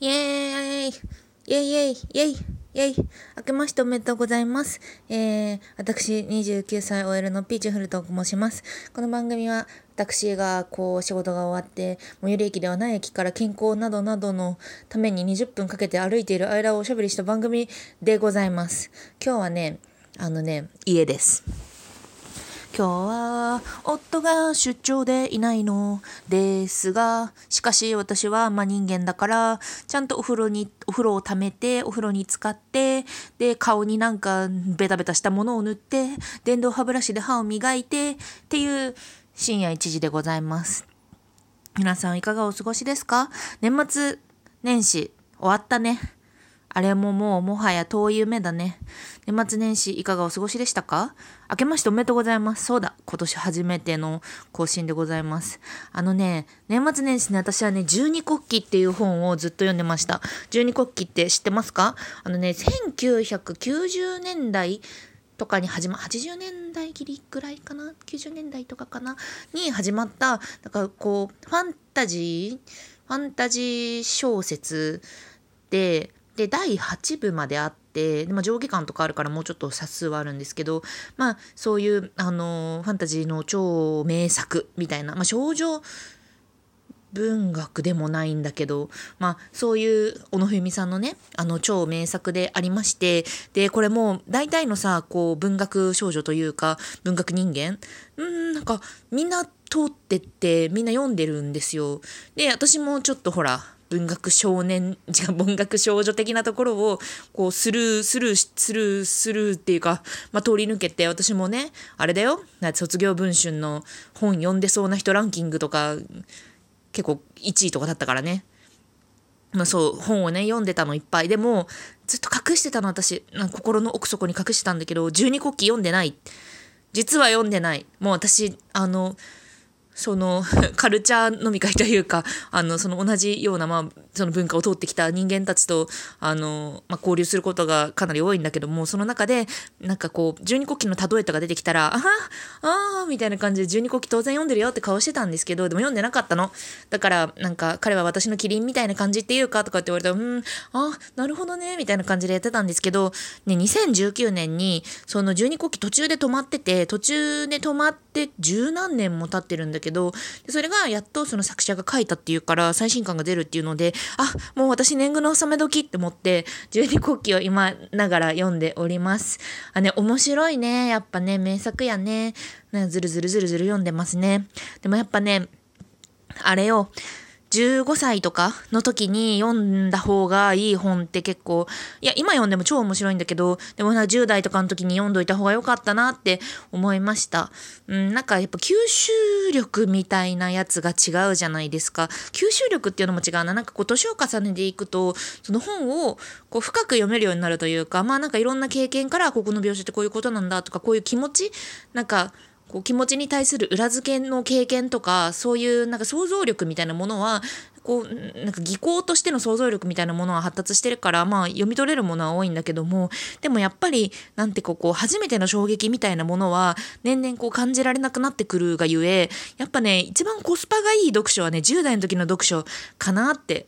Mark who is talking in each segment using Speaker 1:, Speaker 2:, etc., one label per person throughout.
Speaker 1: イエーイイェイイェイイェイイェイ明けましておめでとうございます。えー、私、29歳 OL のピーチフルと申します。この番組は、私がこう仕事が終わって、最寄り駅ではない駅から健康などなどのために20分かけて歩いている間をおしゃべりした番組でございます。今日はね、あのね、家です。今日は夫が出張でいないのですが、しかし私はま人間だから、ちゃんとお風呂に、お風呂を溜めて、お風呂に浸かって、で、顔になんかベタベタしたものを塗って、電動歯ブラシで歯を磨いて、っていう深夜1時でございます。皆さんいかがお過ごしですか？年末年始終わったね。あれももうもはや遠い夢だね。年末年始いかがお過ごしでしたか？明けましておめでとうございます。そうだ、今年初めての更新でございます。あのね、年末年始ね、私はね、十二国旗っていう本をずっと読んでました。十二国旗って知ってますか？あのね、1990年代とかに始ま、80年代切りぐらいかな ?90 年代とかかな？に始まった、だからこう、ファンタジーファンタジー小説で、で、第8部まであって、でまあ、上下巻とかあるからもうちょっと冊数はあるんですけど、まあ、そういう、あの、ファンタジーの超名作みたいな、まあ、少女文学でもないんだけど、まあ、そういう小野文さんのね、あの、超名作でありまして、で、これも、大体のさ、こう、文学少女というか、文学人間、うん、なんか、みんな通ってって、みんな読んでるんですよ。で、私もちょっとほら、文学少年、違う、文学少女的なところを、こう、スルー、スルー、スルー、スルーっていうか、まあ、通り抜けて、私もね、あれだよ、卒業文春の本読んでそうな人ランキングとか、結構1位とかだったからね。まあ、そう、本をね、読んでたのいっぱい。でも、ずっと隠してたの、私。心の奥底に隠してたんだけど、十二国旗読んでない。実は読んでない。もう私、あの、その カルチャー飲み会というかあのその同じような、まあ、その文化を通ってきた人間たちとあの、まあ、交流することがかなり多いんだけどもその中でなんかこう十二国旗の例えとか出てきたら「あああみたいな感じで十二国旗当然読んでるよって顔してたんですけどでも読んでなかったの。だからなんか彼は私のキリンみたいな感じっていうかとかって言われたら「うんあなるほどね」みたいな感じでやってたんですけど、ね、2019年にその十二国旗途中で止まってて途中で止まって十何年も経ってるんだけどけどそれがやっとその作者が書いたっていうから最新刊が出るっていうのであもう私年貢の納め時って思って十二国旗を今ながら読んでおります。あね面白いね。やっぱね名作やね。ねずるずるずるずる読んでますね。でもやっぱねあれよ。15歳とかの時に読んだ方がいい本って結構、いや、今読んでも超面白いんだけど、でもな10代とかの時に読んどいた方が良かったなって思いました。うん、なんかやっぱ吸収力みたいなやつが違うじゃないですか。吸収力っていうのも違うな。なんかこう年を重ねていくと、その本をこう深く読めるようになるというか、まあなんかいろんな経験からここの描写ってこういうことなんだとか、こういう気持ち、なんか、こう気持ちに対する裏付けの経験とかそういうなんか想像力みたいなものはこうなんか技巧としての想像力みたいなものは発達してるからまあ読み取れるものは多いんだけどもでもやっぱりなんてこう初めての衝撃みたいなものは年々こう感じられなくなってくるがゆえやっぱね一番コスパがいい読書はね10代の時の読書かなって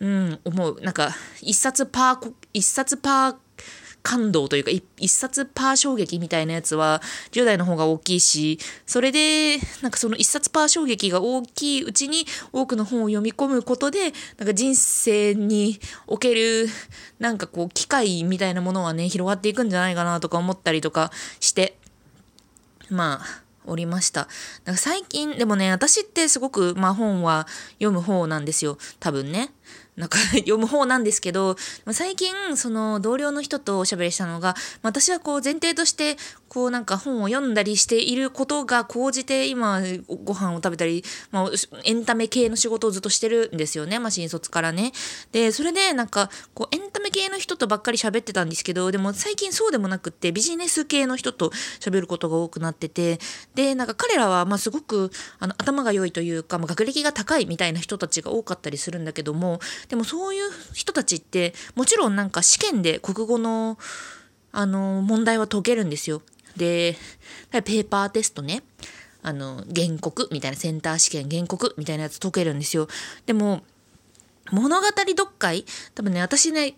Speaker 1: うん、思う。なんか、一冊パー、一冊パー感動というか一冊パー衝撃みたいなやつは10代の方が大きいしそれでなんかその一冊パー衝撃が大きいうちに多くの本を読み込むことでなんか人生におけるなんかこう機会みたいなものはね広がっていくんじゃないかなとか思ったりとかしてまあおりました。だか最近、でもね、私ってすごく、まあ本は読む方なんですよ。多分ね。なんか 読む方なんですけど、最近、その同僚の人とおしゃべりしたのが、私はこう前提として、こうなんか本を読んだりしていることが高じて今ご飯を食べたり、まあ、エンタメ系の仕事をずっとしてるんですよね、まあ、新卒からね。で、それでなんかこうエンメ系の人とばっかり喋ってたんですけど、でも最近そうでもなくってビジネス系の人と喋ることが多くなってて、で、なんか彼らはまあすごくあの頭が良いというか、まあ、学歴が高いみたいな人たちが多かったりするんだけども、でもそういう人たちってもちろんなんか試験で国語のあの問題は解けるんですよ。で、ペーパーテストね、あの、原告みたいなセンター試験原告みたいなやつ解けるんですよ。でも、物語読解？多分ね私ね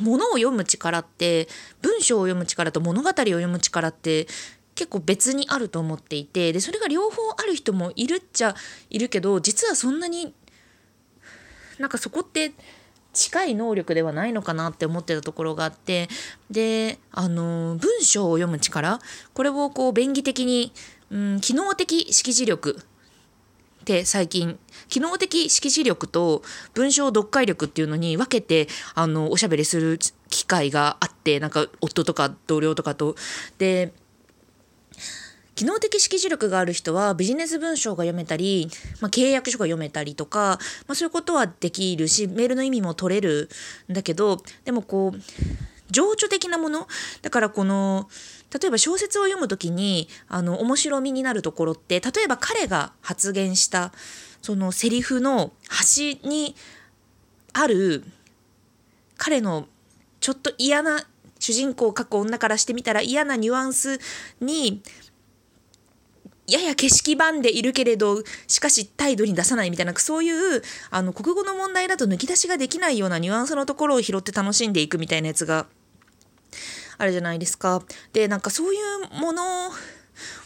Speaker 1: 物を読む力って文章を読む力と物語を読む力って結構別にあると思っていてでそれが両方ある人もいるっちゃいるけど実はそんなになんかそこって近い能力ではないのかなって思ってたところがあってであの文章を読む力これをこう便宜的に、うん、機能的識字力って最近機能的識字力と文章読解力っていうのに分けてあのおしゃべりする機会があってなんか夫とか同僚とかと。で機能的識字力がある人はビジネス文章が読めたり、まあ、契約書が読めたりとか、まあ、そういうことはできるしメールの意味も取れるんだけどでもこう情緒的なもの？だからこの例えば小説を読む時にあの面白みになるところって例えば彼が発言したそのセリフの端にある彼のちょっと嫌な主人公を描く女からしてみたら嫌なニュアンスにやや景色版でいるけれどしかし態度に出さないみたいなそういうあの国語の問題だと抜き出しができないようなニュアンスのところを拾って楽しんでいくみたいなやつがあるじゃないですか。でなんかそういうもの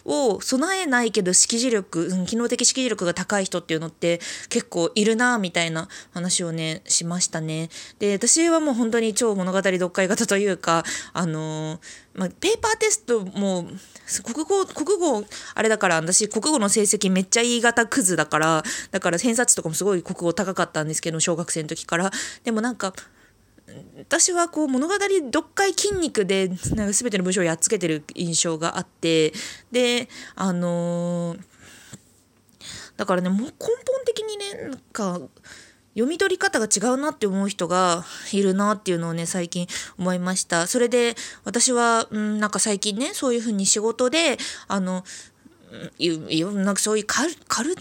Speaker 1: を備えないけど識字力、うん、機能的識字力が高い人っていうのって結構いるなみたいな話をねしましたね。で私はもう本当に超物語読解型というかあのー、まあ、ペーパーテストも国語国語あれだから私国語の成績めっちゃ言い型クズだからだから偏差値とかもすごい国語高かったんですけど小学生の時からでもなんか私はこう物語読解筋肉で なんか全ての文章をやっつけてる印象があってであのー、だからねもう根本的にねなんか読み取り方が違うなって思う人がいるなっていうのをね最近思いました。それで私は、うん、なんか最近ねそういうふうに仕事であのなんかそういうカルカル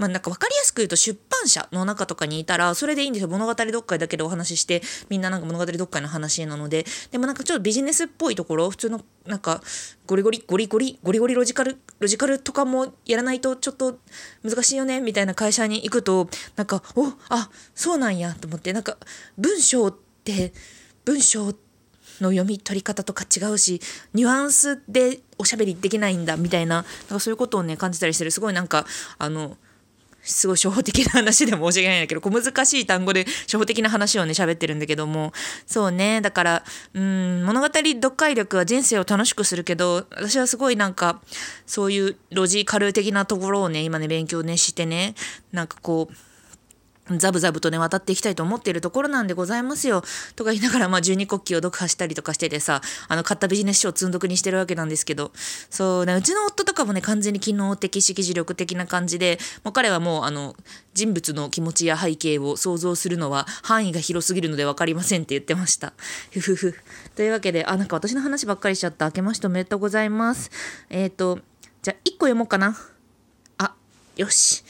Speaker 1: まあなんか分かりやすく言うと出版社の中とかにいたらそれでいいんですよ。物語読解だけでお話ししてみんななんか物語読解の話なので。でもなんかちょっとビジネスっぽいところ普通のなんかゴリゴリゴリゴリゴリゴリロジカルロジカルとかもやらないとちょっと難しいよねみたいな会社に行くとなんかおあそうなんやと思ってなんか文章って文章の読み取り方とか違うしニュアンスでおしゃべりできないんだみたいななんかそういうことをね感じたりしてる。すごいなんかあのすごい初歩的な話で申し訳ないんだけど小難しい単語で初歩的な話をね喋ってるんだけども。そうね。だからうん物語読解力は人生を楽しくするけど私はすごいなんかそういうロジカル的なところをね今ね勉強ねしてね。なんかこうザブザブとね、渡っていきたいと思っているところなんでございますよ。とか言いながら、まあ、十二国旗を読破したりとかしててさ、あの、買ったビジネス書を積んどくにしてるわけなんですけど、そうね、うちの夫とかもね、完全に機能的、識字力的な感じで、もう彼はもう、あの、人物の気持ちや背景を想像するのは範囲が広すぎるので分かりませんって言ってました。ふふふ。というわけで、あ、なんか私の話ばっかりしちゃった。明けましておめでとうございます。えっ、ー、と、じゃあ、1個読もうかな。あ、よし。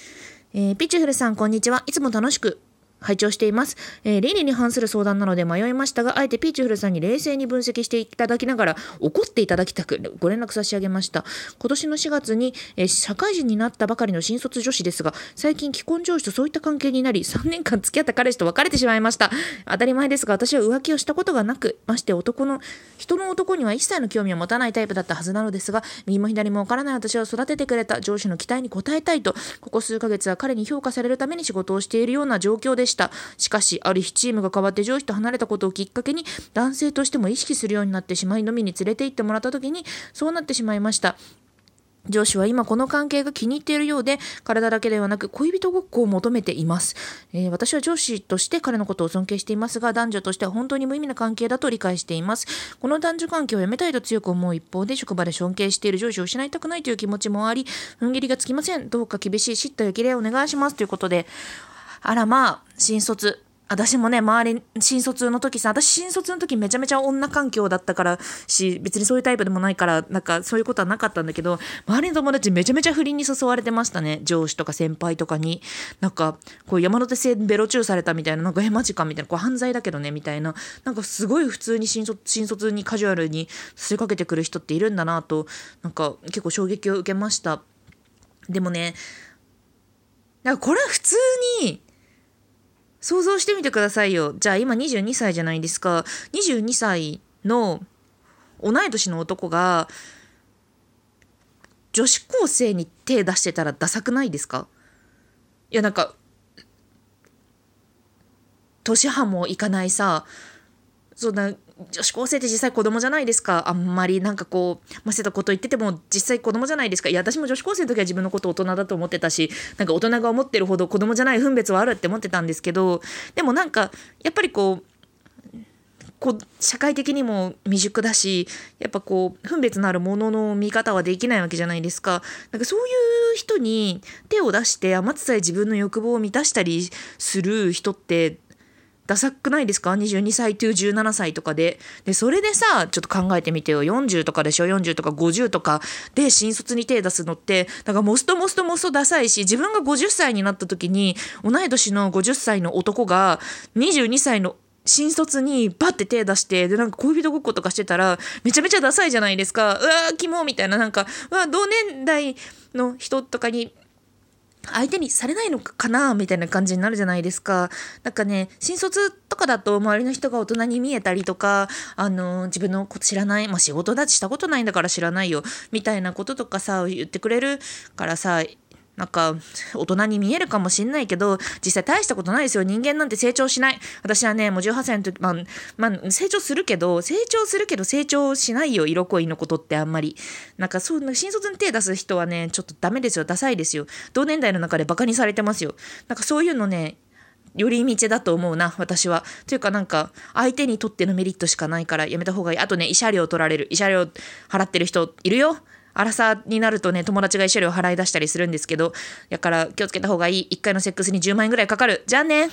Speaker 1: えー、ピッチフルさん、こんにちは。いつも楽しく拝聴しています、えー、倫理に反する相談なので迷いましたが、あえてピーチフルさんに冷静に分析していただきながら、怒っていただきたくご連絡差し上げました。今年の4月に、えー、社会人になったばかりの新卒女子ですが、最近既婚上司とそういった関係になり、3年間付き合った彼氏と別れてしまいました。当たり前ですが、私は浮気をしたことがなく、まして男の、人の男には一切の興味を持たないタイプだったはずなのですが、右も左もわからない私を育ててくれた上司の期待に応えたいと、ここ数ヶ月は彼に評価されるために仕事をしているような状況でした。しかしか、し、ある日チームが変わって上司と離れたことをきっかけに、男性としても意識するようになってしまい、飲みに連れて行ってもらった時に、そうなってしまいました。上司は今この関係が気に入っているようで、体だけではなく恋人ごっこを求めています、えー、私は上司として彼のことを尊敬していますが、男女としては本当に無意味な関係だと理解しています。この男女関係をやめたいと強く思う一方で、職場で尊敬している上司を失いたくないという気持ちもあり、踏ん切りがつきません。どうか厳しい叱咤やきれいお願いします。ということで、あらまあ、新卒、私もね、周り、新卒の時さ、私新卒の時めちゃめちゃ女環境だったからし、別にそういうタイプでもないから、なんかそういうことはなかったんだけど、周りの友達めちゃめちゃ不倫に誘われてましたね。上司とか先輩とかに。なんか、こう山手線ベロチューされたみたいな、なんかえ、マジかみたいな、こう犯罪だけどね、みたいな。なんかすごい普通に新卒、新卒にカジュアルに吸いかけてくる人っているんだなと、なんか結構衝撃を受けました。でもね、なんかこれは普通に、想像してみてくださいよ。じゃあ今22歳じゃないですか。22歳の同い年の男が女子高生に手出してたらダサくないですか？いやなんか年半もいかないさそんな女子高生って実際子供じゃないですか。あんまりなんかこうませたこと言ってても実際子供じゃないですか。いや私も女子高生の時は自分のこと大人だと思ってたしなんか大人が思ってるほど子供じゃない分別はあるって思ってたんですけどでもなんかやっぱりこうこう社会的にも未熟だしやっぱこう分別のあるものの見方はできないわけじゃないですか。なんかそういう人に手を出して余ってさえ自分の欲望を満たしたりする人ってダサくないですか ?22 歳と17歳とかで。で、それでさ、ちょっと考えてみてよ。40とかでしょ ?40 とか50とかで新卒に手出すのって、だからモストモストモストダサいし、自分が50歳になった時に、同い年の50歳の男が22歳の新卒にバッて手出して、で、なんか恋人ごっことかしてたら、めちゃめちゃダサいじゃないですか。うわー、キモみたいな、なんか、うわ、同年代の人とかに相手にされないのかなみたいな感じになるじゃないですか。なんかね、新卒とかだと周りの人が大人に見えたりとか、あの、自分のこと知らない、まあ仕事だってしたことないんだから知らないよ、みたいなこととかさ、言ってくれるからさ、なんか、大人に見えるかもしんないけど、実際大したことないですよ。人間なんて成長しない。私はね、もう18歳の時、まあ、まあ、成長するけど、成長するけど成長しないよ。色恋のことってあんまり。なんか、そう、新卒に手出す人はね、ちょっとダメですよ。ダサいですよ。同年代の中でバカにされてますよ。なんかそういうのね、寄り道だと思うな、私は。というかなんか、相手にとってのメリットしかないからやめた方がいい。あとね、慰謝料取られる。慰謝料払ってる人いるよ。荒さになるとね、友達が慰謝料払い出したりするんですけど、だから気をつけた方がいい。1回のセックスに10万円ぐらいかかる。じゃあね。